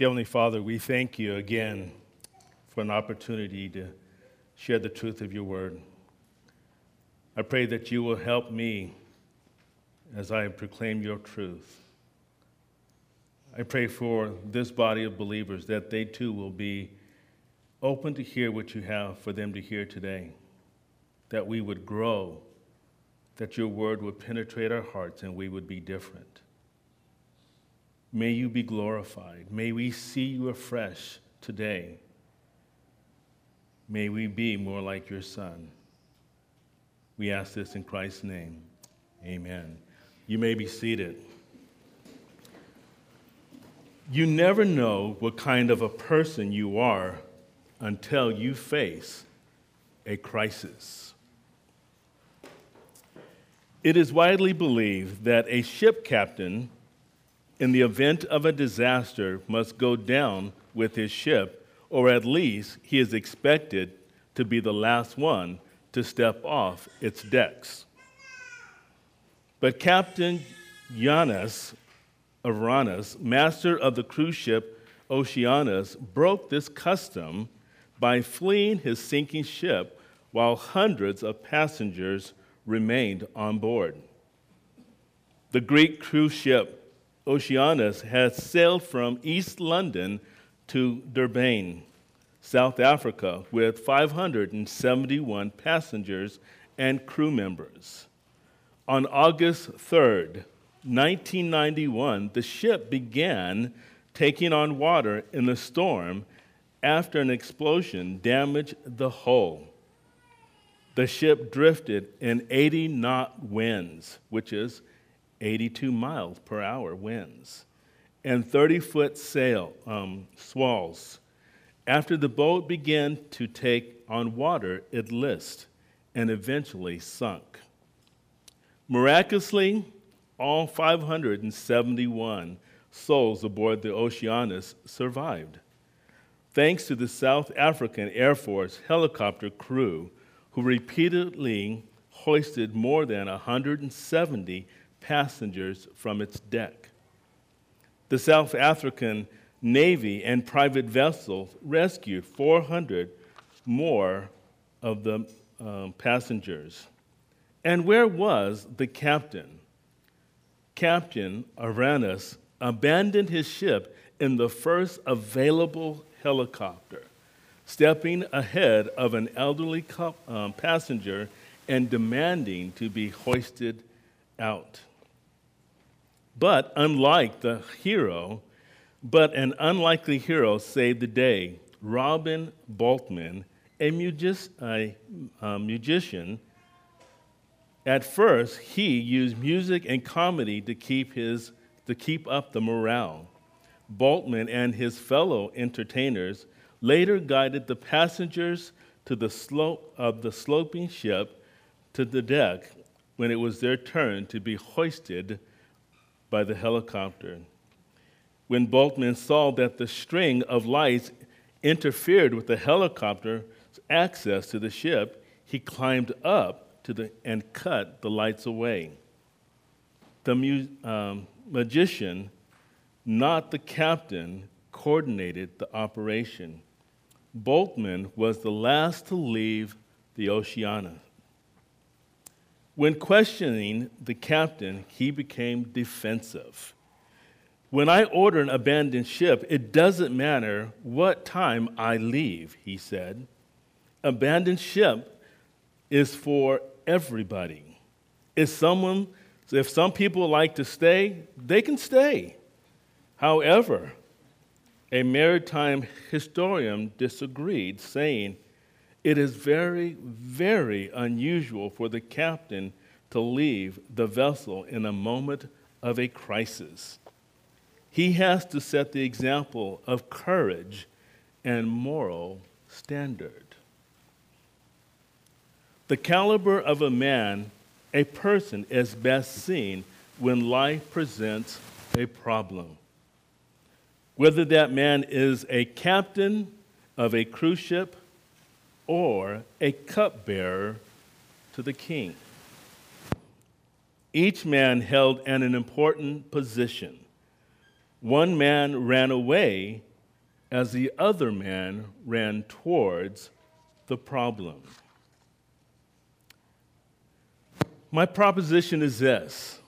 Heavenly Father, we thank you again for an opportunity to share the truth of your word. I pray that you will help me as I proclaim your truth. I pray for this body of believers that they too will be open to hear what you have for them to hear today, that we would grow, that your word would penetrate our hearts and we would be different. May you be glorified. May we see you afresh today. May we be more like your Son. We ask this in Christ's name. Amen. You may be seated. You never know what kind of a person you are until you face a crisis. It is widely believed that a ship captain in the event of a disaster, must go down with his ship, or at least he is expected to be the last one to step off its decks. But Captain Yannis Avranas, master of the cruise ship Oceanos, broke this custom by fleeing his sinking ship while hundreds of passengers remained on board. The Greek cruise ship Oceanos had sailed from East London to Durban, South Africa, with 571 passengers and crew members. On August 3rd, 1991, the ship began taking on water in the storm after an explosion damaged the hull. The ship drifted in 80 knot winds, which is 82 miles per hour winds, and 30 foot sail um. After the boat began to take on water, it list and eventually sunk. Miraculously, all 571 souls aboard the Oceanos survived, thanks to the South African Air Force helicopter crew who repeatedly hoisted more than 170 passengers from its deck. The South African Navy and private vessels rescued 400 more of the um, passengers. And where was the captain? Captain Avranas abandoned his ship in the first available helicopter, stepping ahead of an elderly um, passenger and demanding to be hoisted out. But unlike the hero, but an unlikely hero saved the day. Robin Boltman, a, music, a, a musician, at first he used music and comedy to keep, his, to keep up the morale. Boltman and his fellow entertainers later guided the passengers to the slope of the sloping ship to the deck when it was their turn to be hoisted by the helicopter. When Boltman saw that the string of lights interfered with the helicopter's access to the ship, he climbed up to the, and cut the lights away. The mu- um, magician, not the captain, coordinated the operation. Boltman was the last to leave the Oceana. When questioning the captain, he became defensive. When I order an abandoned ship, it doesn't matter what time I leave, he said. Abandoned ship is for everybody. If someone if some people like to stay, they can stay. However, a maritime historian disagreed, saying it is very, very unusual for the captain to leave the vessel in a moment of a crisis. He has to set the example of courage and moral standard. The caliber of a man, a person, is best seen when life presents a problem. Whether that man is a captain of a cruise ship, or a cupbearer to the king. Each man held an important position. One man ran away as the other man ran towards the problem. My proposition is this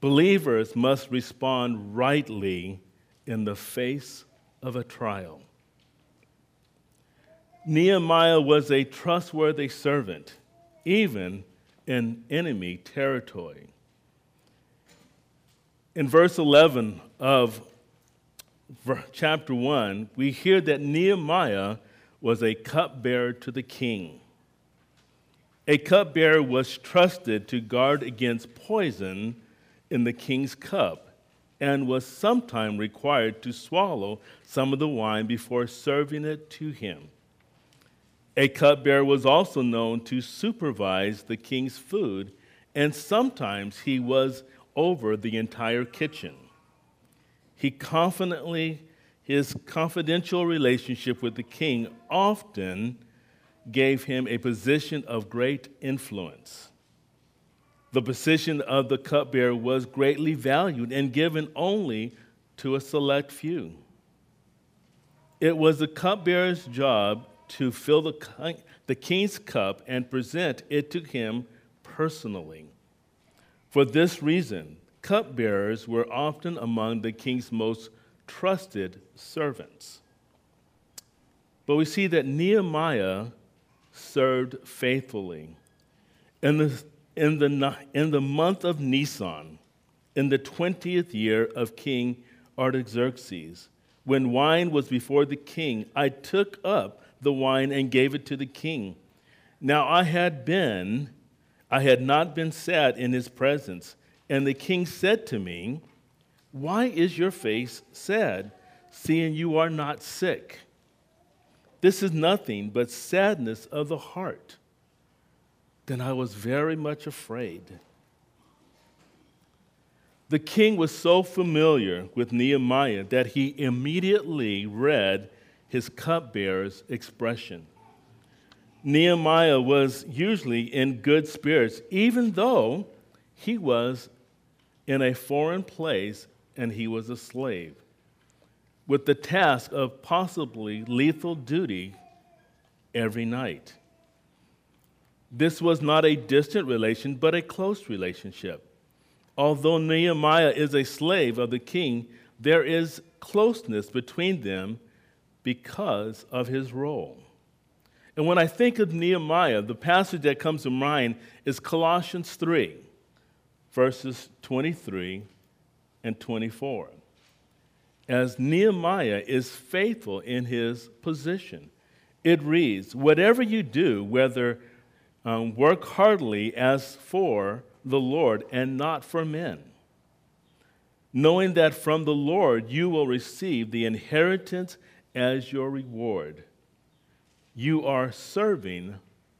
believers must respond rightly in the face of a trial. Nehemiah was a trustworthy servant, even in enemy territory. In verse 11 of chapter 1, we hear that Nehemiah was a cupbearer to the king. A cupbearer was trusted to guard against poison in the king's cup and was sometimes required to swallow some of the wine before serving it to him. A cupbearer was also known to supervise the king's food, and sometimes he was over the entire kitchen. He confidently, his confidential relationship with the king often gave him a position of great influence. The position of the cupbearer was greatly valued and given only to a select few. It was the cupbearer's job to fill the, the king's cup and present it to him personally. For this reason, cupbearers were often among the king's most trusted servants. But we see that Nehemiah served faithfully. In the, in the, in the month of Nisan, in the 20th year of King Artaxerxes, when wine was before the king, I took up the wine and gave it to the king. Now I had been, I had not been sad in his presence. And the king said to me, Why is your face sad, seeing you are not sick? This is nothing but sadness of the heart. Then I was very much afraid. The king was so familiar with Nehemiah that he immediately read his cupbearer's expression. Nehemiah was usually in good spirits, even though he was in a foreign place and he was a slave, with the task of possibly lethal duty every night. This was not a distant relation, but a close relationship. Although Nehemiah is a slave of the king, there is closeness between them because of his role. And when I think of Nehemiah, the passage that comes to mind is Colossians 3, verses 23 and 24. As Nehemiah is faithful in his position, it reads, Whatever you do, whether um, work heartily as for the Lord and not for men, knowing that from the Lord you will receive the inheritance as your reward. You are serving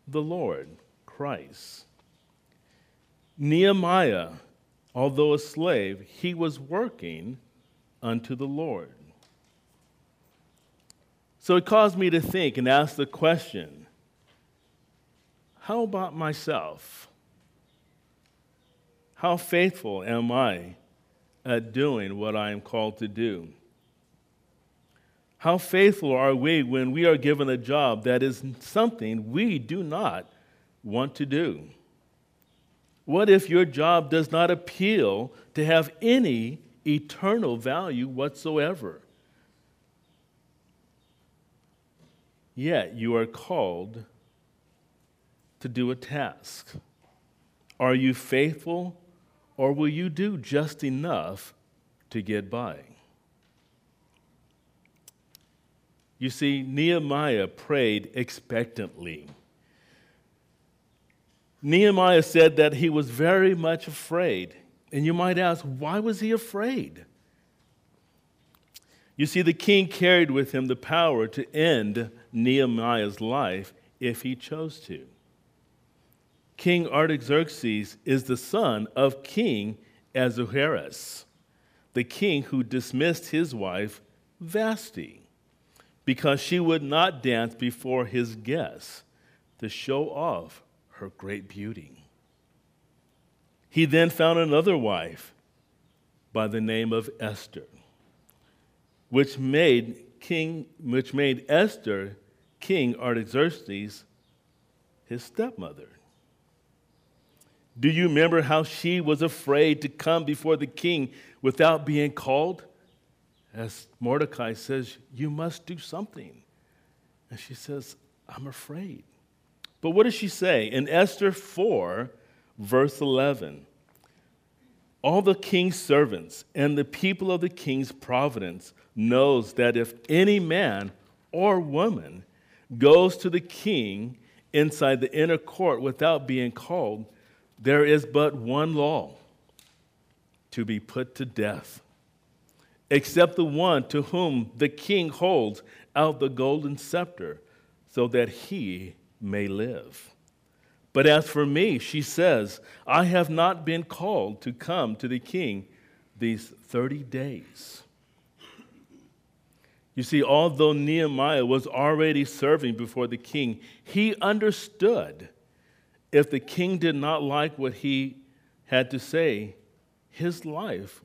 the Lord, Christ. Nehemiah, although a slave, he was working unto the Lord. So it caused me to think and ask the question how about myself? How faithful am I at doing what I am called to do? How faithful are we when we are given a job that is something we do not want to do? What if your job does not appeal to have any eternal value whatsoever? Yet you are called to do a task. Are you faithful or will you do just enough to get by? You see, Nehemiah prayed expectantly. Nehemiah said that he was very much afraid. And you might ask, why was he afraid? You see, the king carried with him the power to end Nehemiah's life if he chose to. King Artaxerxes is the son of King Ahasuerus, the king who dismissed his wife Vashti because she would not dance before his guests to show off her great beauty. He then found another wife by the name of Esther, which made king, which made Esther, King Artaxerxes, his stepmother. Do you remember how she was afraid to come before the king without being called? As Mordecai says, You must do something. And she says, I'm afraid. But what does she say? In Esther 4, verse 11, all the king's servants and the people of the king's providence knows that if any man or woman goes to the king inside the inner court without being called, there is but one law to be put to death, except the one to whom the king holds out the golden scepter, so that he may live. But as for me, she says, I have not been called to come to the king these 30 days. You see, although Nehemiah was already serving before the king, he understood if the king did not like what he had to say, his life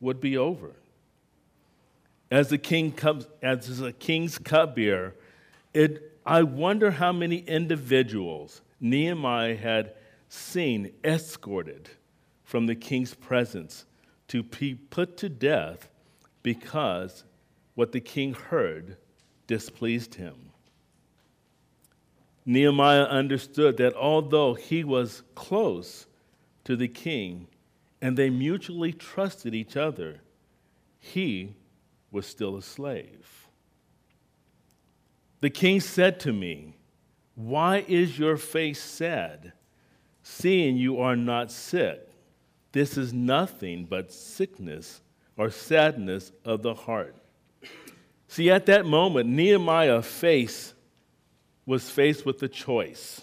would be over. As the king comes, as a king's cupbearer, it, I wonder how many individuals Nehemiah had seen escorted from the king's presence to be put to death because what the king heard displeased him. Nehemiah understood that although he was close to the king and they mutually trusted each other, he was still a slave. The king said to me, Why is your face sad, seeing you are not sick? This is nothing but sickness or sadness of the heart. See, at that moment, Nehemiah face, was faced with a choice.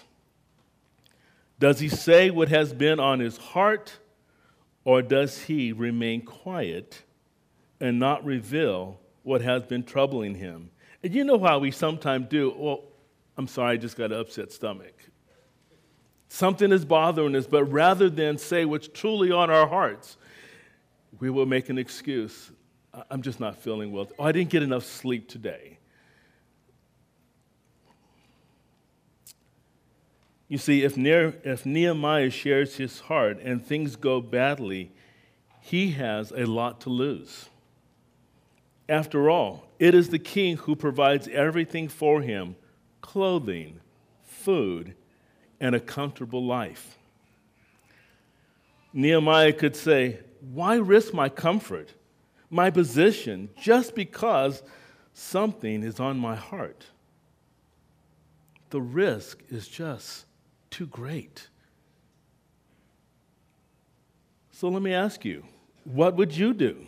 Does he say what has been on his heart, or does he remain quiet and not reveal what has been troubling him? And you know how we sometimes do, well, I'm sorry, I just got an upset stomach. Something is bothering us, but rather than say what's truly on our hearts, we will make an excuse. I'm just not feeling well. Oh, I didn't get enough sleep today. You see, if, ne- if Nehemiah shares his heart and things go badly, he has a lot to lose. After all, it is the king who provides everything for him clothing, food, and a comfortable life. Nehemiah could say, Why risk my comfort? my position just because something is on my heart. The risk is just too great. So let me ask you what would you do?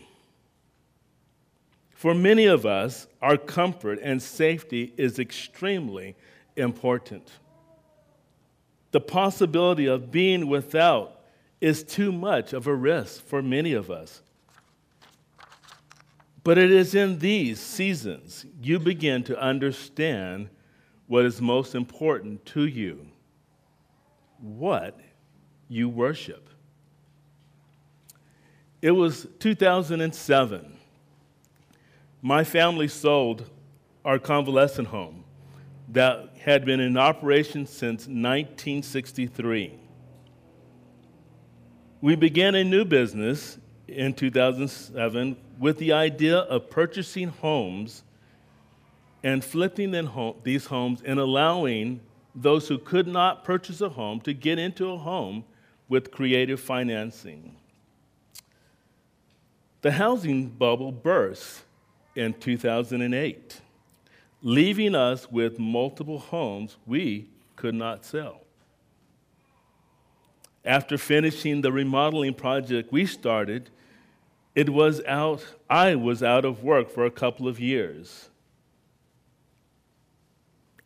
For many of us, our comfort and safety is extremely important. The possibility of being without is too much of a risk for many of us. But it is in these seasons you begin to understand what is most important to you what you worship. It was 2007. My family sold our convalescent home that had been in operation since 1963. We began a new business in 2007 with the idea of purchasing homes and flipping these homes and allowing those who could not purchase a home to get into a home with creative financing. The housing bubble burst in 2008, leaving us with multiple homes we could not sell. After finishing the remodeling project we started, it was out, I was out of work for a couple of years.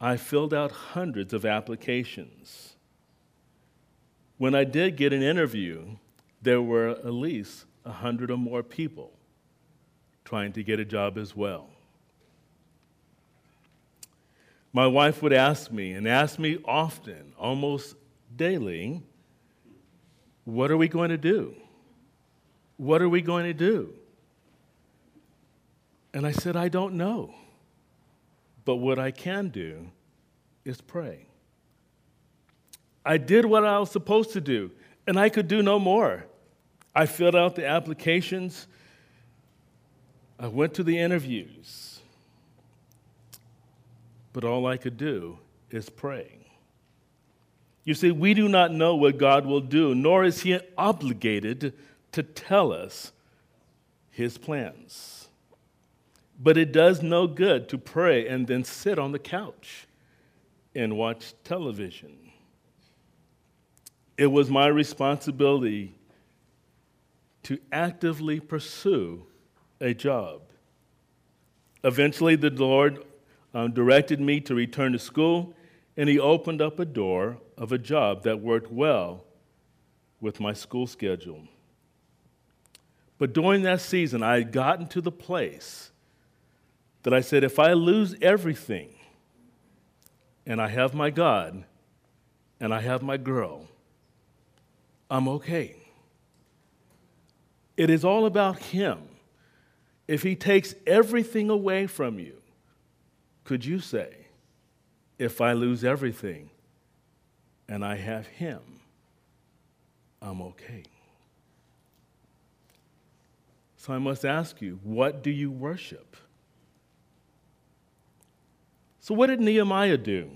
I filled out hundreds of applications. When I did get an interview, there were at least a hundred or more people trying to get a job as well. My wife would ask me, and ask me often, almost daily, what are we going to do? What are we going to do? And I said, I don't know. but what I can do is pray. I did what I was supposed to do, and I could do no more. I filled out the applications, I went to the interviews, but all I could do is pray. You see, we do not know what God will do, nor is He obligated to tell us His plans. But it does no good to pray and then sit on the couch and watch television. It was my responsibility to actively pursue a job. Eventually, the Lord um, directed me to return to school, and He opened up a door of a job that worked well with my school schedule. But during that season, I had gotten to the place that I said, if I lose everything, and I have my God, and I have my girl, I'm okay. It is all about Him. If He takes everything away from you, could you say, if I lose everything and I have Him, I'm okay? So I must ask you, what do you worship? So, what did Nehemiah do?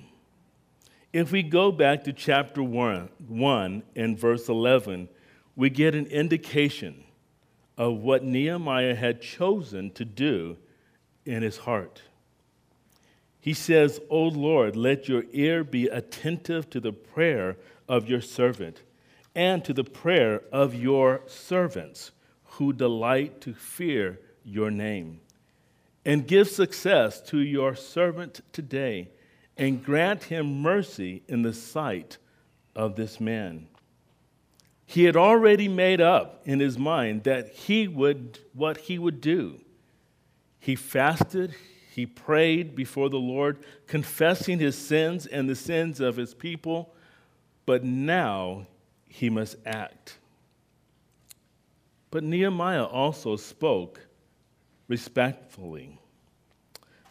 If we go back to chapter 1, 1 and verse 11, we get an indication of what Nehemiah had chosen to do in his heart. He says, O Lord, let your ear be attentive to the prayer of your servant and to the prayer of your servants who delight to fear your name and give success to your servant today, and grant him mercy in the sight of this man. He had already made up in his mind that he would what he would do. He fasted, he prayed before the Lord, confessing his sins and the sins of his people, but now he must act. But Nehemiah also spoke respectfully.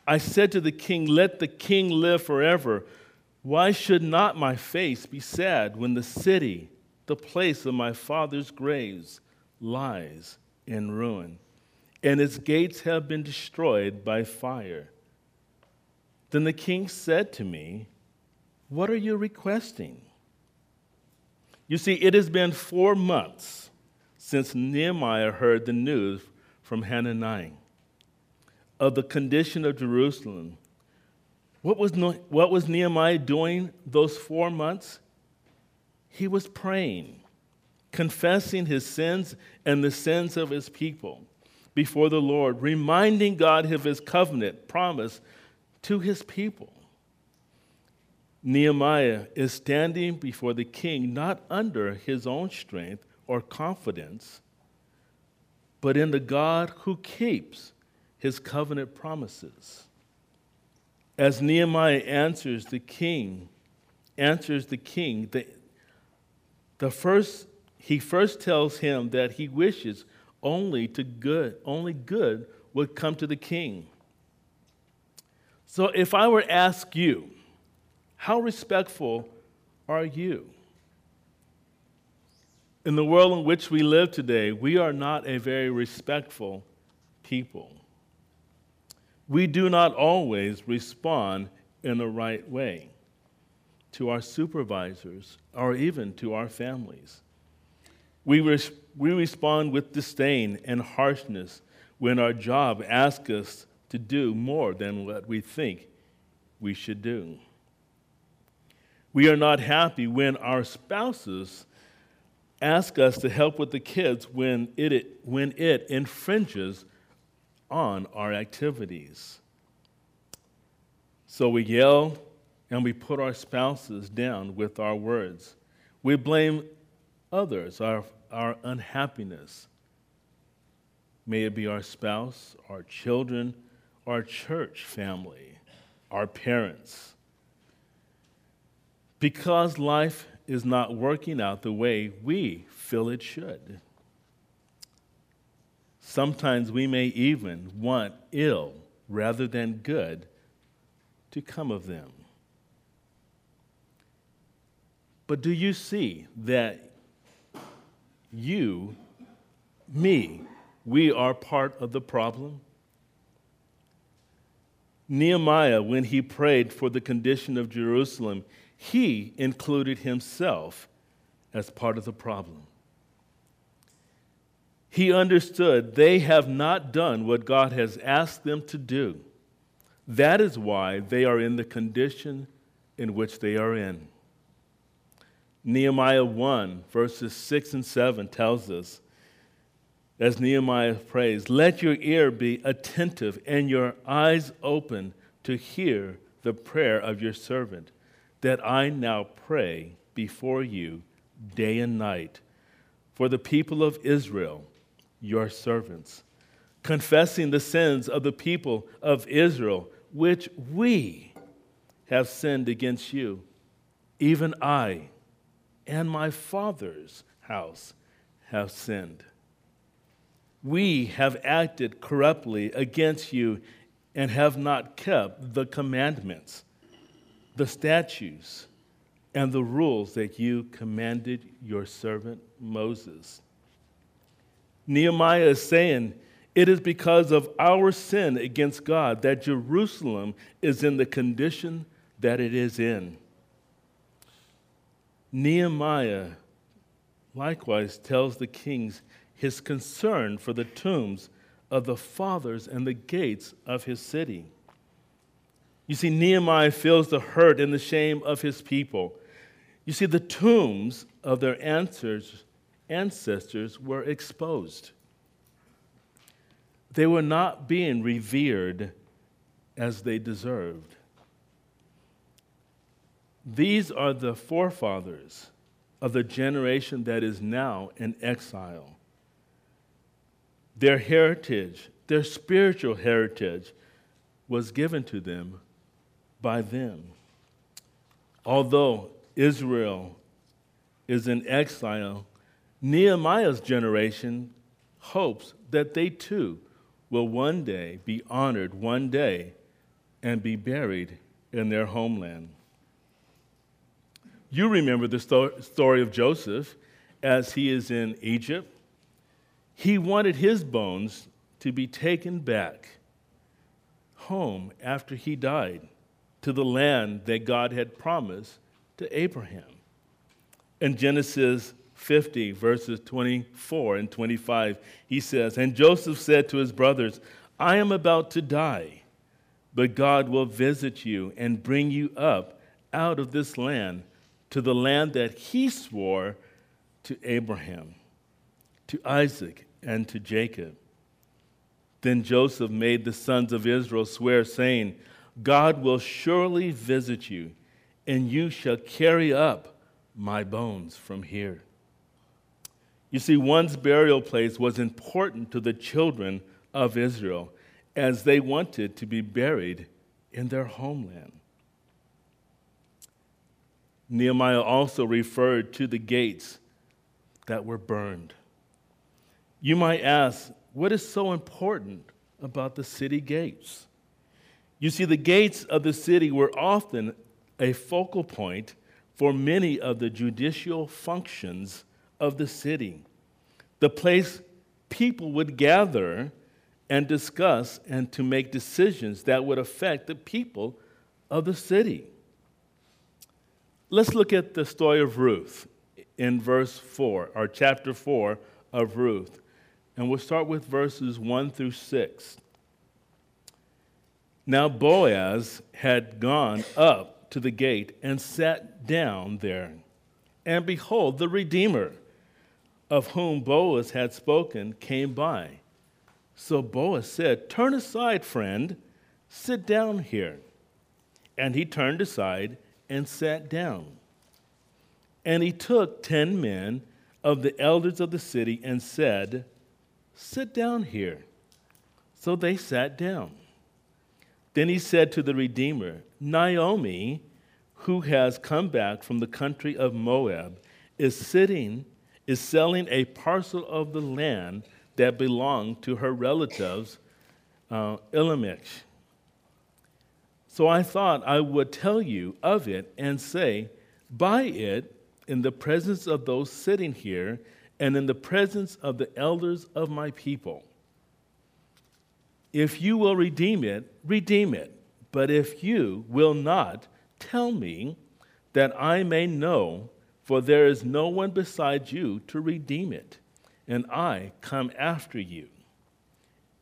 I said to the king, Let the king live forever. Why should not my face be sad when the city, the place of my father's graves, lies in ruin, and its gates have been destroyed by fire? Then the king said to me, What are you requesting? You see, it has been four months since Nehemiah heard the news from Hananiah of the condition of Jerusalem. What was, what was Nehemiah doing those four months? He was praying, confessing his sins and the sins of his people before the Lord, reminding God of his covenant promise to his people. Nehemiah is standing before the king not under his own strength or confidence, but in the God who keeps his covenant promises. As Nehemiah answers the king, answers the king, the, the first, he first tells him that he wishes only to good, only good would come to the king. So if I were to ask you, how respectful are you? In the world in which we live today, we are not a very respectful people we do not always respond in the right way to our supervisors or even to our families. We, res- we respond with disdain and harshness when our job asks us to do more than what we think we should do. We are not happy when our spouses ask us to help with the kids when it, when it infringes on our activities. So we yell and we put our spouses down with our words. We blame others, our, our unhappiness. May it be our spouse, our children, our church family, our parents. Because life is not working out the way we feel it should. Sometimes we may even want ill rather than good to come of them. But do you see that you, me, we are part of the problem? Nehemiah, when he prayed for the condition of Jerusalem, he included himself as part of the problem. He understood they have not done what God has asked them to do. That is why they are in the condition in which they are in. Nehemiah 1, verses 6 and 7 tells us, as Nehemiah prays, Let your ear be attentive and your eyes open to hear the prayer of your servant, that I now pray before you day and night for the people of Israel, your servants, confessing the sins of the people of Israel, which we have sinned against you, even I and my father's house have sinned. We have acted corruptly against you and have not kept the commandments, the statutes, and the rules that you commanded your servant Moses. Nehemiah is saying, It is because of our sin against God that Jerusalem is in the condition that it is in. Nehemiah likewise tells the kings his concern for the tombs of the fathers and the gates of his city. You see, Nehemiah feels the hurt and the shame of his people. You see, the tombs of their ancestors, were exposed. They were not being revered as they deserved. These are the forefathers of the generation that is now in exile. Their heritage, their spiritual heritage, was given to them by them. Although Israel is in exile, Nehemiah's generation hopes that they too will one day be honored, one day, and be buried in their homeland. You remember the sto- story of Joseph as he is in Egypt. He wanted his bones to be taken back home after he died to the land that God had promised to Abraham. In Genesis 50, verses 24 and 25, he says, And Joseph said to his brothers, I am about to die, but God will visit you and bring you up out of this land to the land that he swore to Abraham, to Isaac, and to Jacob. Then Joseph made the sons of Israel swear, saying, God will surely visit you, and you shall carry up my bones from here. You see, one's burial place was important to the children of Israel as they wanted to be buried in their homeland. Nehemiah also referred to the gates that were burned. You might ask, what is so important about the city gates? You see, the gates of the city were often a focal point for many of the judicial functions of the city, the place people would gather and discuss and to make decisions that would affect the people of the city. Let's look at the story of Ruth in verse 4, or chapter 4 of Ruth. And we'll start with verses 1 through 6. Now Boaz had gone up to the gate and sat down there. And behold, the Redeemer, of whom Boaz had spoken, came by. So Boaz said, Turn aside, friend, sit down here. And he turned aside and sat down. And he took ten men of the elders of the city and said, Sit down here. So they sat down. Then he said to the Redeemer, Naomi, who has come back from the country of Moab, is sitting, is selling a parcel of the land that belonged to her relatives, uh. So I thought I would tell you of it and say, Buy it in the presence of those sitting here and in the presence of the elders of my people. If you will redeem it, redeem it. But if you will not, tell me that I may know, for there is no one beside you to redeem it, and I come after you.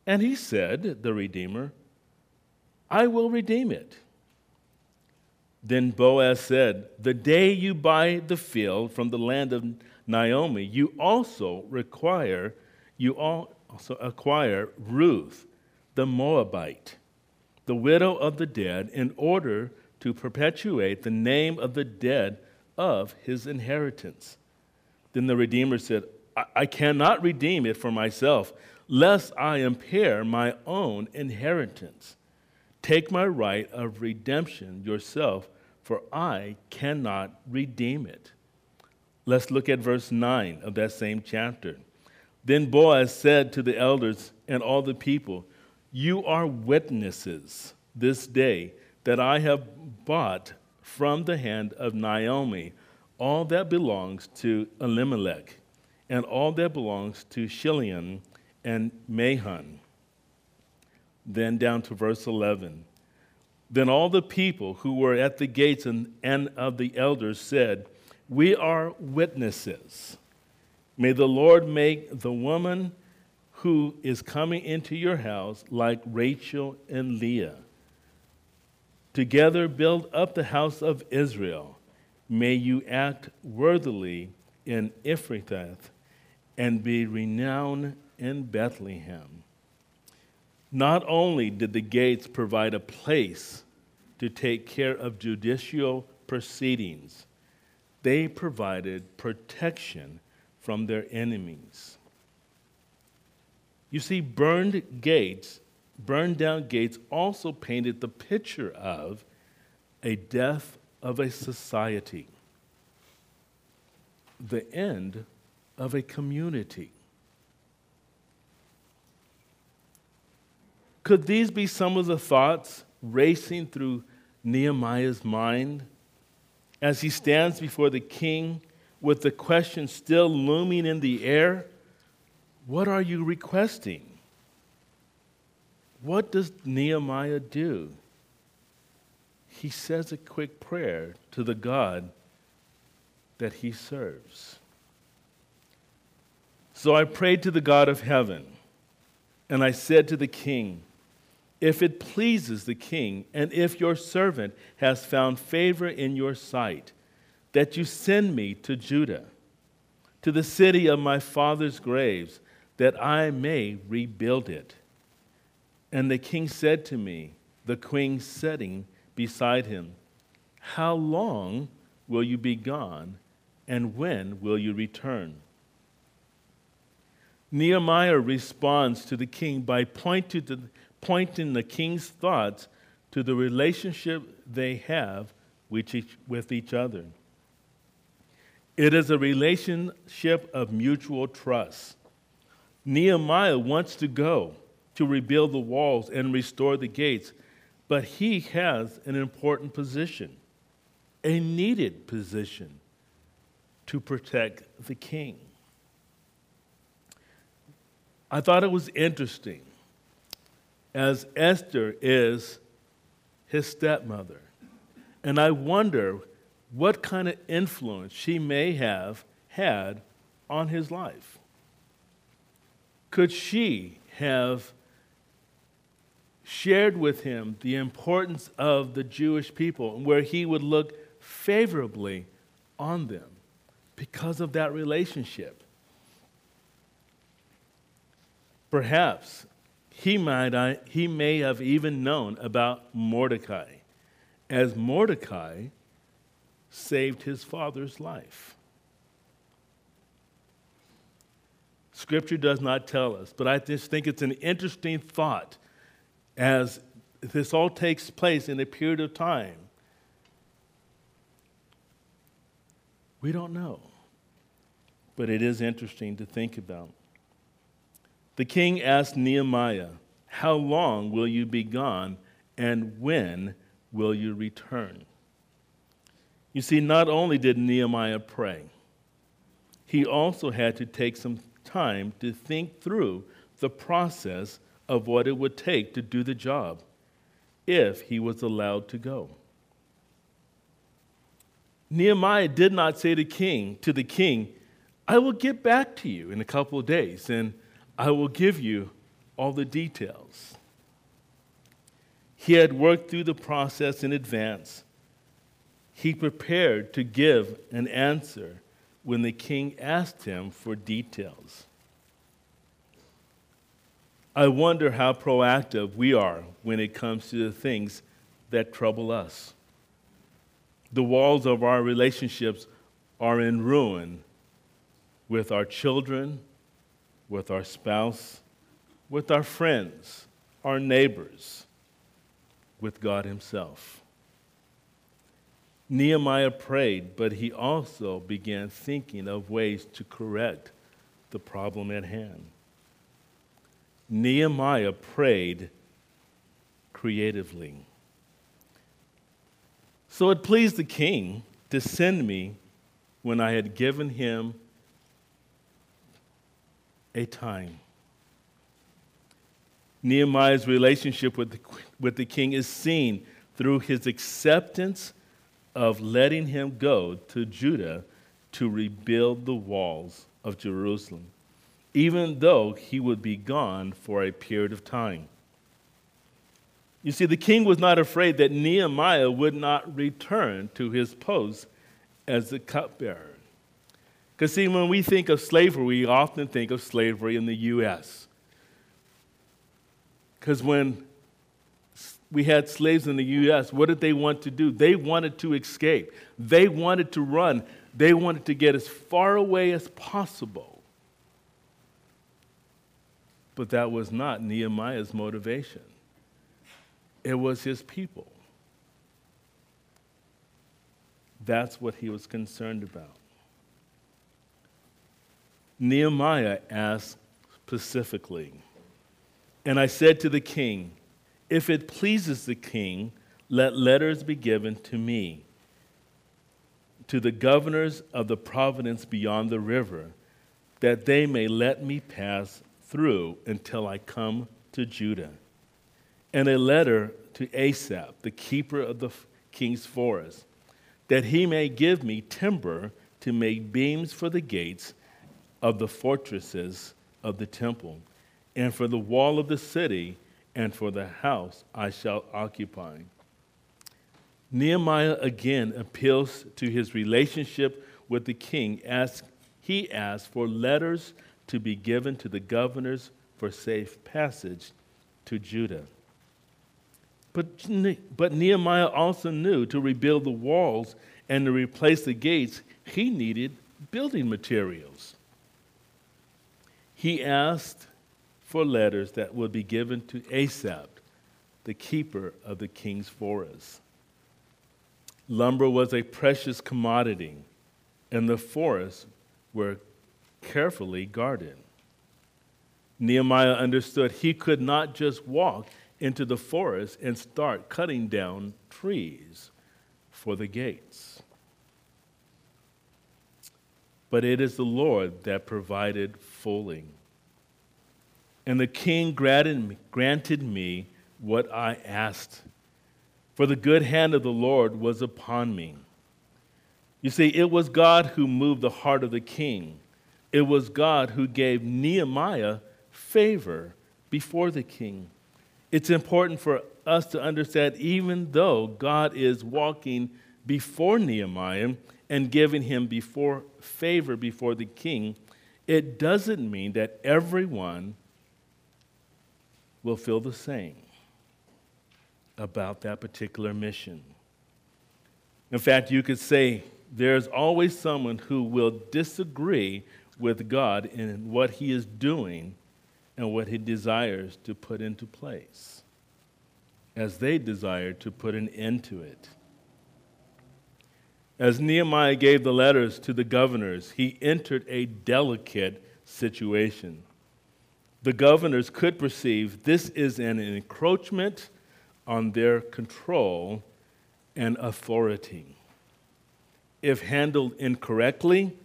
And he said, the Redeemer, I will redeem it. Then Boaz said, The day you buy the field from the land of Naomi, you also require, you also acquire Ruth, the Moabite, the widow of the dead, in order to perpetuate the name of the dead of his inheritance. Then the Redeemer said, I, I cannot redeem it for myself, lest I impair my own inheritance. Take my right of redemption yourself, for I cannot redeem it. Let's look at verse 9 of that same chapter. Then Boaz said to the elders and all the people, You are witnesses this day that I have bought from the hand of Naomi all that belongs to Elimelech and all that belongs to Chilion and Mahlon then down to verse 11. Then all the people who were at the gates and, and of the elders said, We are witnesses. May the Lord make the woman who is coming into your house like Rachel and Leah. Together build up the house of Israel. May you act worthily in Ephrathah and be renowned in Bethlehem. Not only did the gates provide a place to take care of judicial proceedings, they provided protection from their enemies. You see, burned gates, burned down gates also painted the picture of a death of a society, the end of a community. Could these be some of the thoughts racing through Nehemiah's mind as he stands before the king with the question still looming in the air? What are you requesting? What does Nehemiah do? He says a quick prayer to the God that he serves. So I prayed to the God of heaven, and I said to the king, if it pleases the king, and if your servant has found favor in your sight, that you send me to Judah, to the city of my father's graves, that I may rebuild it. And the king said to me, the queen sitting beside him, How long will you be gone, and when will you return? Nehemiah responds to the king by pointing to the pointing the king's thoughts to the relationship they have with each, with each other. It is a relationship of mutual trust. Nehemiah wants to go to rebuild the walls and restore the gates, but he has an important position, a needed position to protect the king. I thought it was interesting as Esther is his stepmother. And I wonder what kind of influence she may have had on his life. Could she have shared with him the importance of the Jewish people and where he would look favorably on them because of that relationship? Perhaps he, might, he may have even known about Mordecai, as Mordecai saved his father's life. Scripture does not tell us, but I just think it's an interesting thought as this all takes place in a period of time. We don't know, but it is interesting to think about. The king asked Nehemiah, How long will you be gone, and when will you return? You see, not only did Nehemiah pray, he also had to take some time to think through the process of what it would take to do the job if he was allowed to go. Nehemiah did not say to king to the king, I will get back to you in a couple of days and I will give you all the details. He had worked through the process in advance. He prepared to give an answer when the king asked him for details. I wonder how proactive we are when it comes to the things that trouble us. The walls of our relationships are in ruin with our children, with our spouse, with our friends, our neighbors, with God Himself. Nehemiah prayed, but he also began thinking of ways to correct the problem at hand. Nehemiah prayed creatively. So it pleased the king to send me when I had given him a time. Nehemiah's relationship with the, with the king is seen through his acceptance of letting him go to Judah to rebuild the walls of Jerusalem, even though he would be gone for a period of time. You see, the king was not afraid that Nehemiah would not return to his post as the cupbearer. Because, see, when we think of slavery, we often think of slavery in the U.S. Because when we had slaves in the U.S., what did they want to do? They wanted to escape, they wanted to run, they wanted to get as far away as possible. But that was not Nehemiah's motivation, it was his people. That's what he was concerned about. Nehemiah asked specifically, and I said to the king, if it pleases the king, let letters be given to me, to the governors of the province beyond the river, that they may let me pass through until I come to Judah. And a letter to Asaph, the keeper of the king's forest, that he may give me timber to make beams for the gates of the fortresses of the temple, and for the wall of the city and for the house I shall occupy. Nehemiah again appeals to his relationship with the king as he asks for letters to be given to the governors for safe passage to Judah. But, but Nehemiah also knew to rebuild the walls and to replace the gates, he needed building materials. He asked for letters that would be given to Asaph, the keeper of the king's forest. Lumber was a precious commodity, and the forests were carefully guarded. Nehemiah understood he could not just walk into the forest and start cutting down trees for the gates. But it is the Lord that provided fully. And the king granted me what I asked, for the good hand of the Lord was upon me. You see, it was God who moved the heart of the king. It was God who gave Nehemiah favor before the king. It's important for us to understand, even though God is walking before Nehemiah and giving him before favor before the king, it doesn't mean that everyone will feel the same about that particular mission. In fact, you could say there's always someone who will disagree with God in what he is doing and what he desires to put into place, as they desire to put an end to it. As Nehemiah gave the letters to the governors, he entered a delicate situation the governors could perceive this is an encroachment on their control and authority. If handled incorrectly,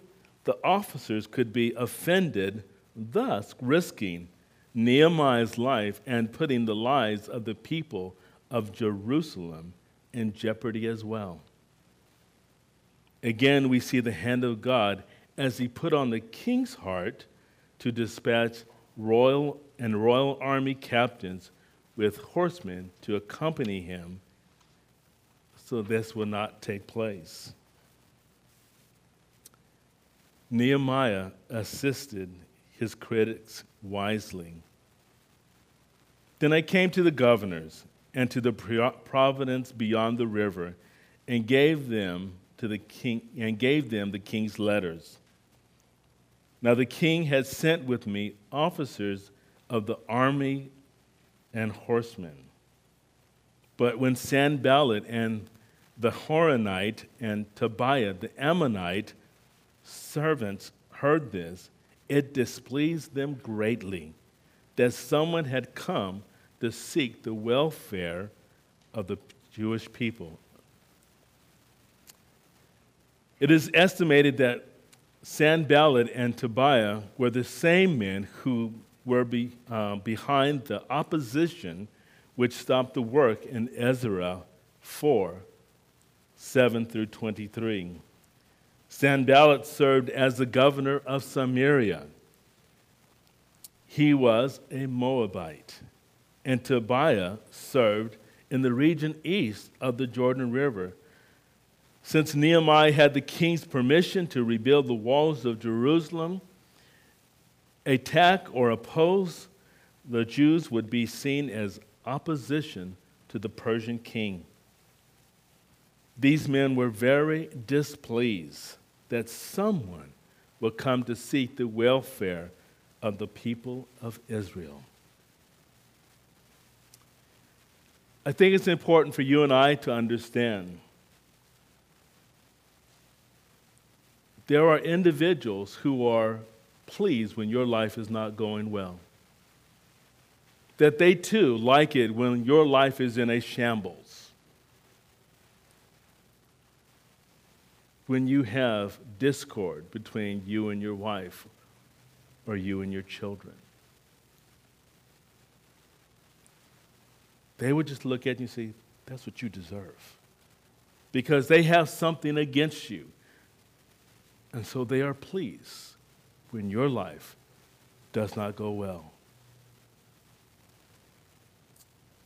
the officers could be offended, thus risking Nehemiah's life and putting the lives of the people of Jerusalem in jeopardy as well. Again, we see the hand of God as he put on the king's heart to dispatch royal and royal army captains with horsemen to accompany him so this will not take place. Nehemiah assisted his critics wisely. Then I came to the governors and to the province beyond the river and gave them to the king and gave them the king's letters. Now the king had sent with me officers of the army and horsemen. But when Sanballat and the Horonite and Tobiah the Ammonite servants heard this, it displeased them greatly that someone had come to seek the welfare of the Jewish people. It is estimated that Sanballat and Tobiah were the same men who were be, uh, behind the opposition which stopped the work in Ezra 4 7 through 23. Sanballat served as the governor of Samaria. He was a Moabite, and Tobiah served in the region east of the Jordan River. Since Nehemiah had the king's permission to rebuild the walls of Jerusalem, attack or oppose the Jews would be seen as opposition to the Persian king. These men were very displeased that someone would come to seek the welfare of the people of Israel. I think it's important for you and I to understand there are individuals who are pleased when your life is not going well. That they too like it when your life is in a shambles. When you have discord between you and your wife or you and your children. They would just look at you and say, That's what you deserve. Because they have something against you. And so they are pleased when your life does not go well.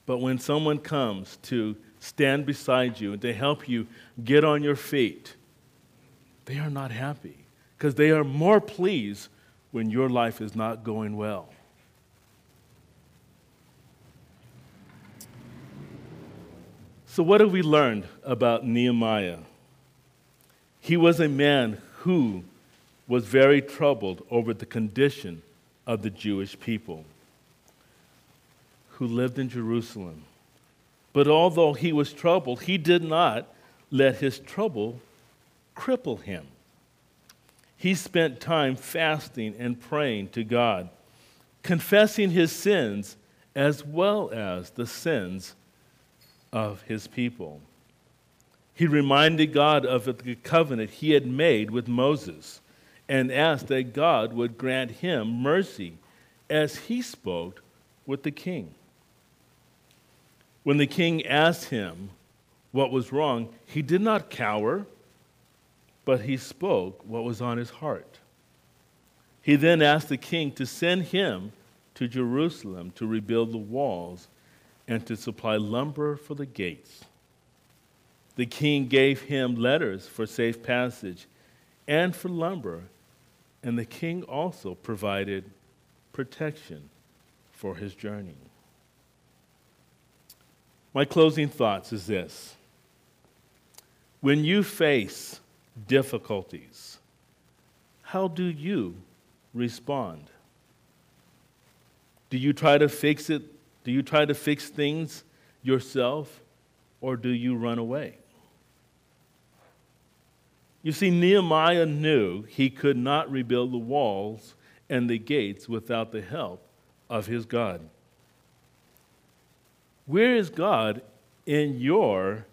But when someone comes to stand beside you and to help you get on your feet, they are not happy because they are more pleased when your life is not going well. So, what have we learned about Nehemiah? He was a man who was very troubled over the condition of the Jewish people who lived in Jerusalem. But although he was troubled, he did not let his trouble cripple him. He spent time fasting and praying to God, confessing his sins as well as the sins of his people. He reminded God of the covenant he had made with Moses and asked that God would grant him mercy as he spoke with the king. When the king asked him what was wrong, he did not cower, but he spoke what was on his heart. He then asked the king to send him to Jerusalem to rebuild the walls and to supply lumber for the gates. The king gave him letters for safe passage and for lumber and the king also provided protection for his journey. My closing thoughts is this. When you face difficulties, how do you respond? Do you try to fix it? Do you try to fix things yourself or do you run away? You see, Nehemiah knew he could not rebuild the walls and the gates without the help of his God. Where is God in your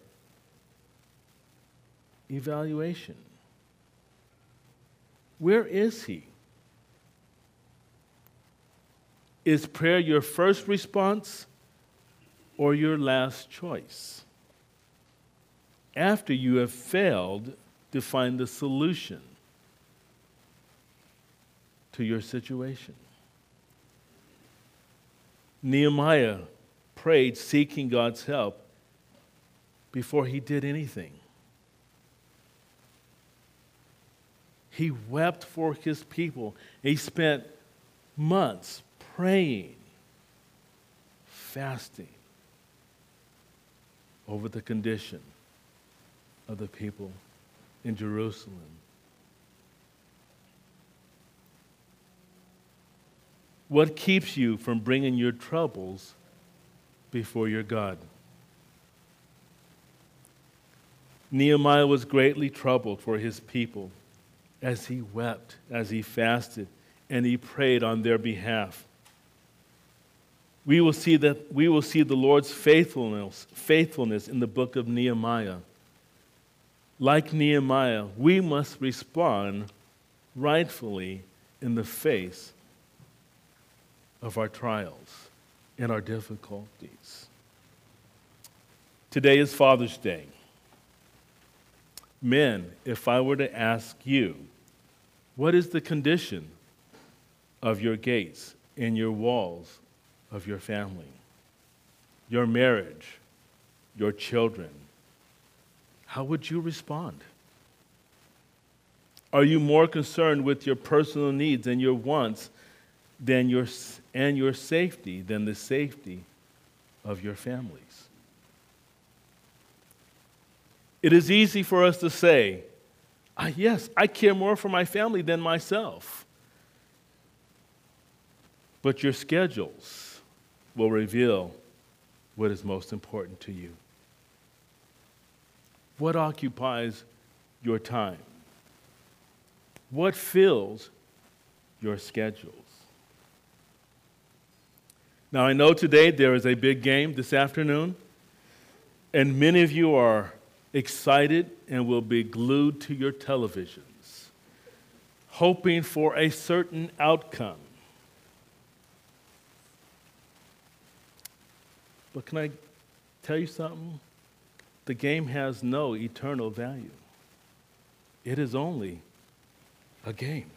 evaluation. Where is He? Is prayer your first response or your last choice? After you have failed to find the solution to your situation. Nehemiah prayed seeking God's help before he did anything. He wept for his people. He spent months praying, fasting over the condition of the people in Jerusalem. What keeps you from bringing your troubles before your God? Nehemiah was greatly troubled for his people as he wept, as he fasted, and he prayed on their behalf. We will see that we will see the Lord's faithfulness, faithfulness in the book of Nehemiah. Like Nehemiah, we must respond rightfully in the face of our trials and our difficulties. Today is Father's Day. Men, if I were to ask you, what is the condition of your gates and your walls of your family, your marriage, your children? How would you respond? Are you more concerned with your personal needs and your wants than your, and your safety than the safety of your families? It is easy for us to say, ah, Yes, I care more for my family than myself. But your schedules will reveal what is most important to you. What occupies your time? What fills your schedules? Now, I know today there is a big game this afternoon, and many of you are excited and will be glued to your televisions, hoping for a certain outcome. But can I tell you something? The game has no eternal value. It is only a game.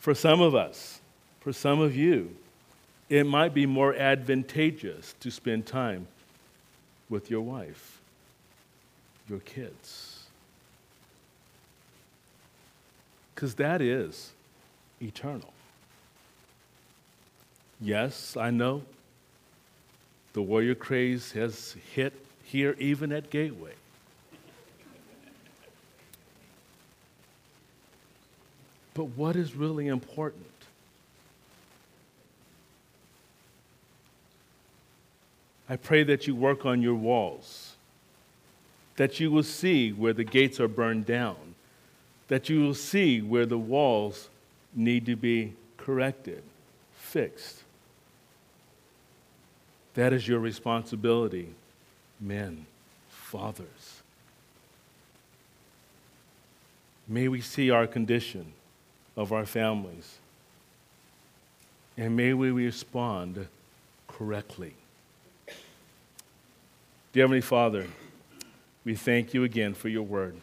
For some of us, for some of you, it might be more advantageous to spend time with your wife, your kids. Because that is eternal. Yes, I know the warrior craze has hit here even at Gateway. But what is really important? I pray that you work on your walls, that you will see where the gates are burned down, that you will see where the walls need to be corrected, fixed. That is your responsibility, men, fathers. May we see our condition of our families, and may we respond correctly. Dear Heavenly Father, we thank you again for your word.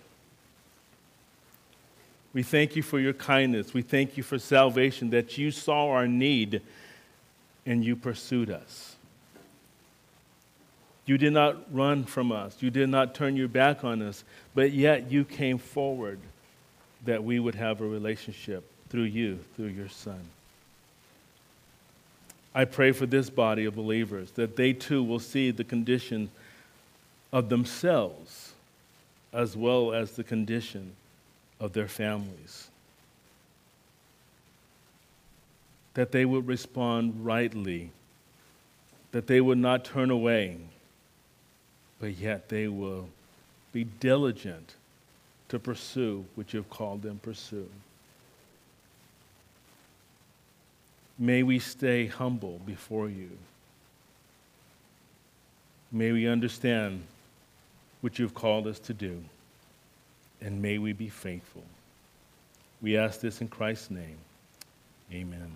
We thank you for your kindness. We thank you for salvation, that you saw our need and you pursued us. You did not run from us, you did not turn your back on us, but yet you came forward that we would have a relationship through you, through your Son. I pray for this body of believers that they too will see the condition of themselves as well as the condition of their families. That they would respond rightly, that they would not turn away, but yet they will be diligent to pursue what you've called them to pursue. May we stay humble before you. May we understand what you've called us to do, and may we be faithful. We ask this in Christ's name. Amen.